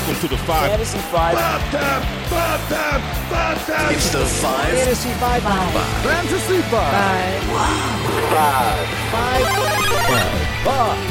Welcome to the five. Fantasy Five. Five time, five time, five time. It's the five. Fantasy Five. Five. Fantasy five.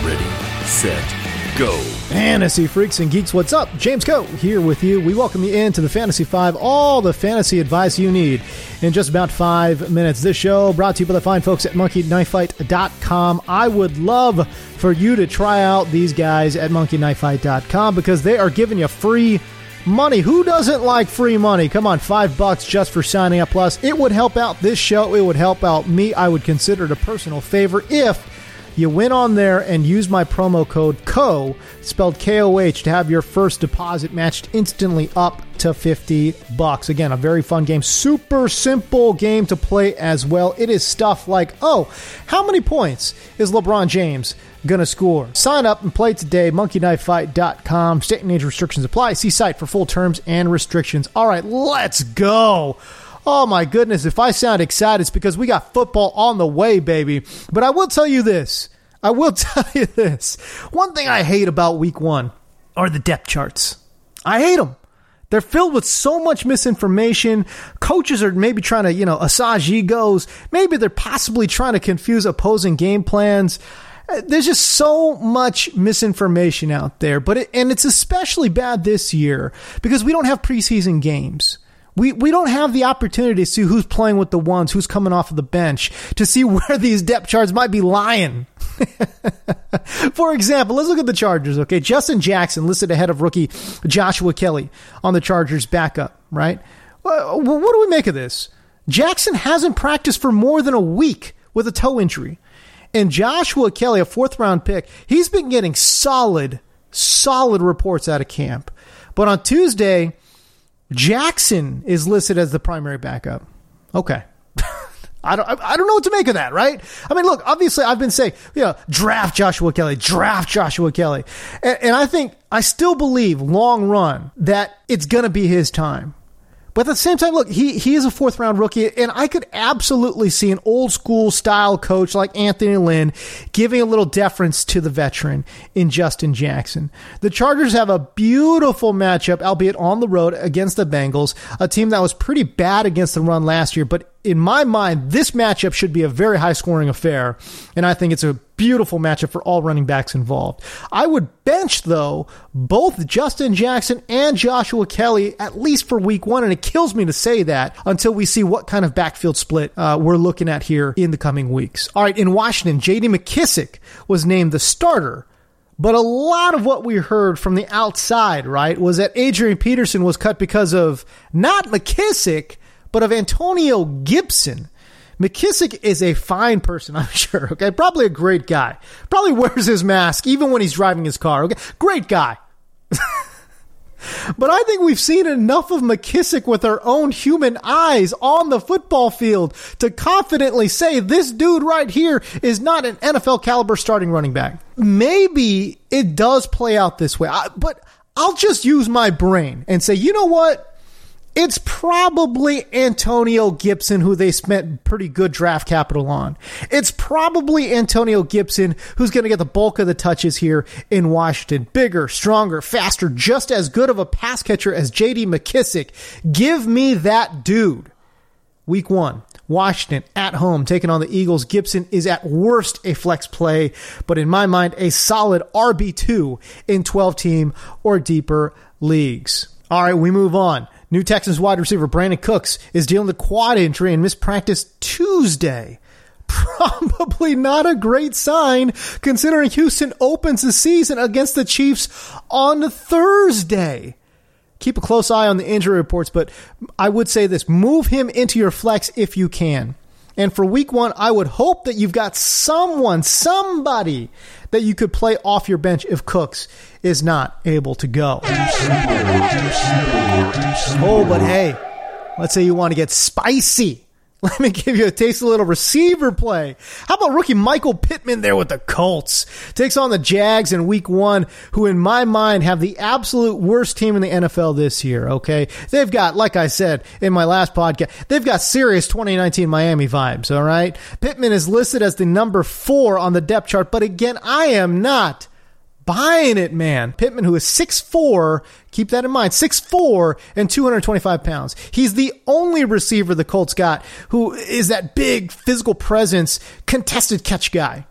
Ready, set, go. Fantasy freaks and geeks, what's up? James Koh here with you. We welcome you into the Fantasy Five, all the fantasy advice you need in just about five minutes. This show brought to you by the fine folks at monkeyknifefight.com. I would love for you to try out these guys at monkeyknifefight.com because they are giving you free money. Who doesn't like free money? Come on, five bucks just for signing up. Plus, it would help out this show. It would help out me. I would consider it a personal favor if you went on there and used my promo code KOH, spelled K-O-H, to have your first deposit matched instantly up to 50 bucks. Again, a very fun game. Super simple game to play as well. It is stuff like, oh, how many points is LeBron James to score? Sign up and play today. MonkeyKnifeFight.com. State and age restrictions apply. See site for full terms and restrictions. All right, let's go. Oh my goodness, if I sound excited, it's because we got football on the way, baby. But I will tell you this. I will tell you this. One thing I hate about week one are the depth charts. I hate them. They're filled with so much misinformation. Coaches are maybe trying to, you know, assage egos. Maybe they're possibly trying to confuse opposing game plans. Uh, There's just so much misinformation out there, but it, and it's especially bad this year because we don't have preseason games. We, we don't have the opportunity to see who's playing with the ones, who's coming off of the bench, to see where these depth charts might be lying. For example, let's look at the Chargers, okay? Justin Jackson listed ahead of rookie Joshua Kelley on the Chargers backup, right? Well, what do we make of this? Jackson hasn't practiced for more than a week with a toe injury. And Joshua Kelley, a fourth round pick, he's been getting solid, solid reports out of camp. But on Tuesday, Jackson is listed as the primary backup. Okay. I don't, I don't know what to make of that, right? I mean, look, obviously I've been saying, you know, draft Joshua Kelley, draft Joshua Kelley. And, and I think, I still believe long run that it's going to be his time. But at the same time, look, he, he is a fourth round rookie, and I could absolutely see an old school style coach like Anthony Lynn giving a little deference to the veteran in Justin Jackson. The Chargers have a beautiful matchup, albeit on the road against the Bengals, a team that was pretty bad against the run last year, but in my mind, this matchup should be a very high scoring affair, and I think it's a beautiful matchup for all running backs involved. I would bench, though, both Justin Jackson and Joshua Kelley, at least for week one, and it kills me to say that until we see what kind of backfield split uh, we're looking at here in the coming weeks. All right, in Washington, J.D. McKissic was named the starter. But a lot of what we heard from the outside, right, was that Adrian Peterson was cut because of not McKissic, but of Antonio Gibson. McKissic is a fine person, I'm sure. Okay. Probably a great guy. Probably wears his mask even when he's driving his car. Okay. Great guy. but I think we've seen enough of McKissic with our own human eyes on the football field to confidently say this dude right here is not an NFL caliber starting running back. Maybe it does play out this way, I- but I'll just use my brain and say, you know what? It's probably Antonio Gibson who they spent pretty good draft capital on. It's probably Antonio Gibson who's going to get the bulk of the touches here in Washington. Bigger, stronger, faster, just as good of a pass catcher as JD McKissic. Give me that dude. Week one, Washington at home taking on the Eagles. Gibson is at worst a flex play, but in my mind, a solid RB2 in 12 team or deeper leagues. All right, we move on. New Texans wide receiver Brandin Cooks is dealing with quad injury and missed practice Tuesday. Probably not a great sign considering Houston opens the season against the Chiefs on Thursday. Keep a close eye on the injury reports, but I would say this move him into your flex if you can. And for week one, I would hope that you've got someone, somebody that you could play off your bench if Cooks is not able to go. Oh, but hey, let's say you want to get spicy. Let me give you a taste of a little receiver play. How about rookie Michael Pittman there with the Colts? Takes on the Jags in week one, who in my mind have the absolute worst team in the NFL this year, okay? They've got, like I said in my last podcast, they've got serious 2019 Miami vibes, alright? Pittman is listed as the number four on the depth chart, but again, I am not buying it, man. Pittman, who is 6'4, keep that in mind, 6'4 and 225 pounds. He's the only receiver the Colts got who is that big physical presence, contested catch guy.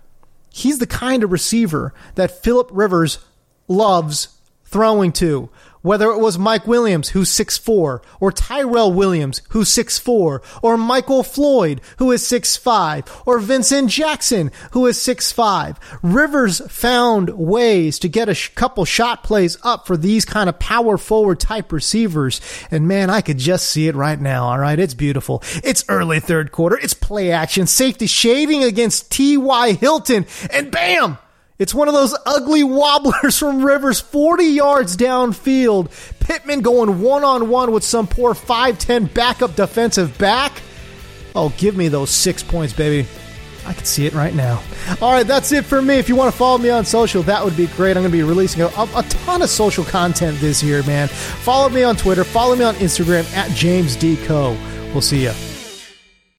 He's the kind of receiver that Philip Rivers loves throwing to whether it was Mike Williams, who's 6'4, or Tyrell Williams, who's 6'4, or Michael Floyd, who is 6'5, or Vincent Jackson, who is 6'5. Rivers found ways to get a couple shot plays up for these kind of power forward type receivers. And man, I could just see it right now. All right. It's beautiful. It's early third quarter. It's play action, safety shading against T.Y. Hilton, and bam! It's one of those ugly wobblers from Rivers 40 yards downfield. Pittman going one on one with some poor 5'10 backup defensive back. Oh, give me those six points, baby. I can see it right now. All right, that's it for me. If you want to follow me on social, that would be great. I'm going to be releasing a, a, ton of social content this year, man. Follow me on Twitter, follow me on Instagram at James D. Koh. We'll see you.